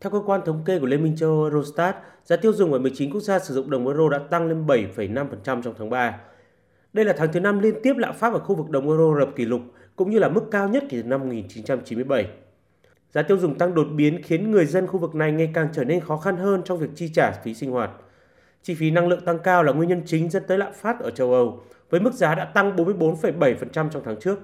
Theo cơ quan thống kê của Liên minh châu Âu Eurostat, giá tiêu dùng ở 19 quốc gia sử dụng đồng euro đã tăng lên 7,5% trong tháng 3. Đây là tháng thứ năm liên tiếp lạm phát ở khu vực đồng euro lập kỷ lục, cũng như là mức cao nhất kể từ năm 1997. Giá tiêu dùng tăng đột biến khiến người dân khu vực này ngày càng trở nên khó khăn hơn trong việc chi trả phí sinh hoạt. Chi phí năng lượng tăng cao là nguyên nhân chính dẫn tới lạm phát ở châu Âu, với mức giá đã tăng 44,7% trong tháng trước.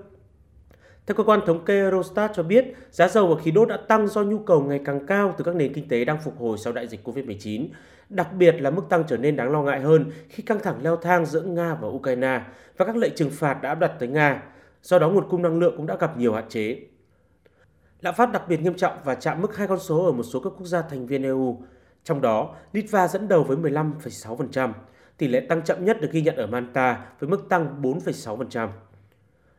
Theo cơ quan thống kê Eurostat cho biết, giá dầu và khí đốt đã tăng do nhu cầu ngày càng cao từ các nền kinh tế đang phục hồi sau đại dịch COVID-19. Đặc biệt là mức tăng trở nên đáng lo ngại hơn khi căng thẳng leo thang giữa Nga và Ukraine và các lệnh trừng phạt đã áp đặt tới Nga. Do đó nguồn cung năng lượng cũng đã gặp nhiều hạn chế. Lạm phát đặc biệt nghiêm trọng và chạm mức hai con số ở một số các quốc gia thành viên EU. Trong đó, Litva dẫn đầu với 15,6%, tỷ lệ tăng chậm nhất được ghi nhận ở Malta với mức tăng 4,6%.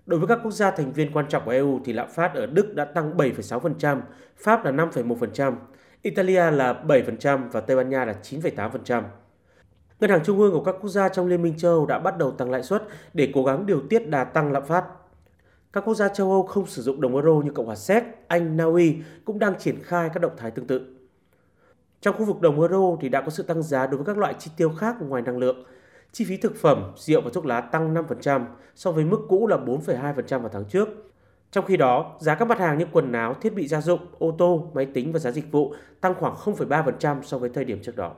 Đối với các quốc gia thành viên quan trọng của EU thì lạm phát ở Đức đã tăng 7,6%, Pháp là 5,1%, Italia là 7% và Tây Ban Nha là 9,8%. Ngân hàng trung ương của các quốc gia trong Liên minh châu Âu đã bắt đầu tăng lãi suất để cố gắng điều tiết đà tăng lạm phát. Các quốc gia châu Âu không sử dụng đồng euro như Cộng hòa Séc, Anh, Na Uy cũng đang triển khai các động thái tương tự. Trong khu vực đồng euro thì đã có sự tăng giá đối với các loại chi tiêu khác ngoài năng lượng. Chi phí thực phẩm, rượu và thuốc lá tăng 5% so với mức cũ là 4,2% vào tháng trước. Trong khi đó, giá các mặt hàng như quần áo, thiết bị gia dụng, ô tô, máy tính và giá dịch vụ tăng khoảng 0,3% so với thời điểm trước đó.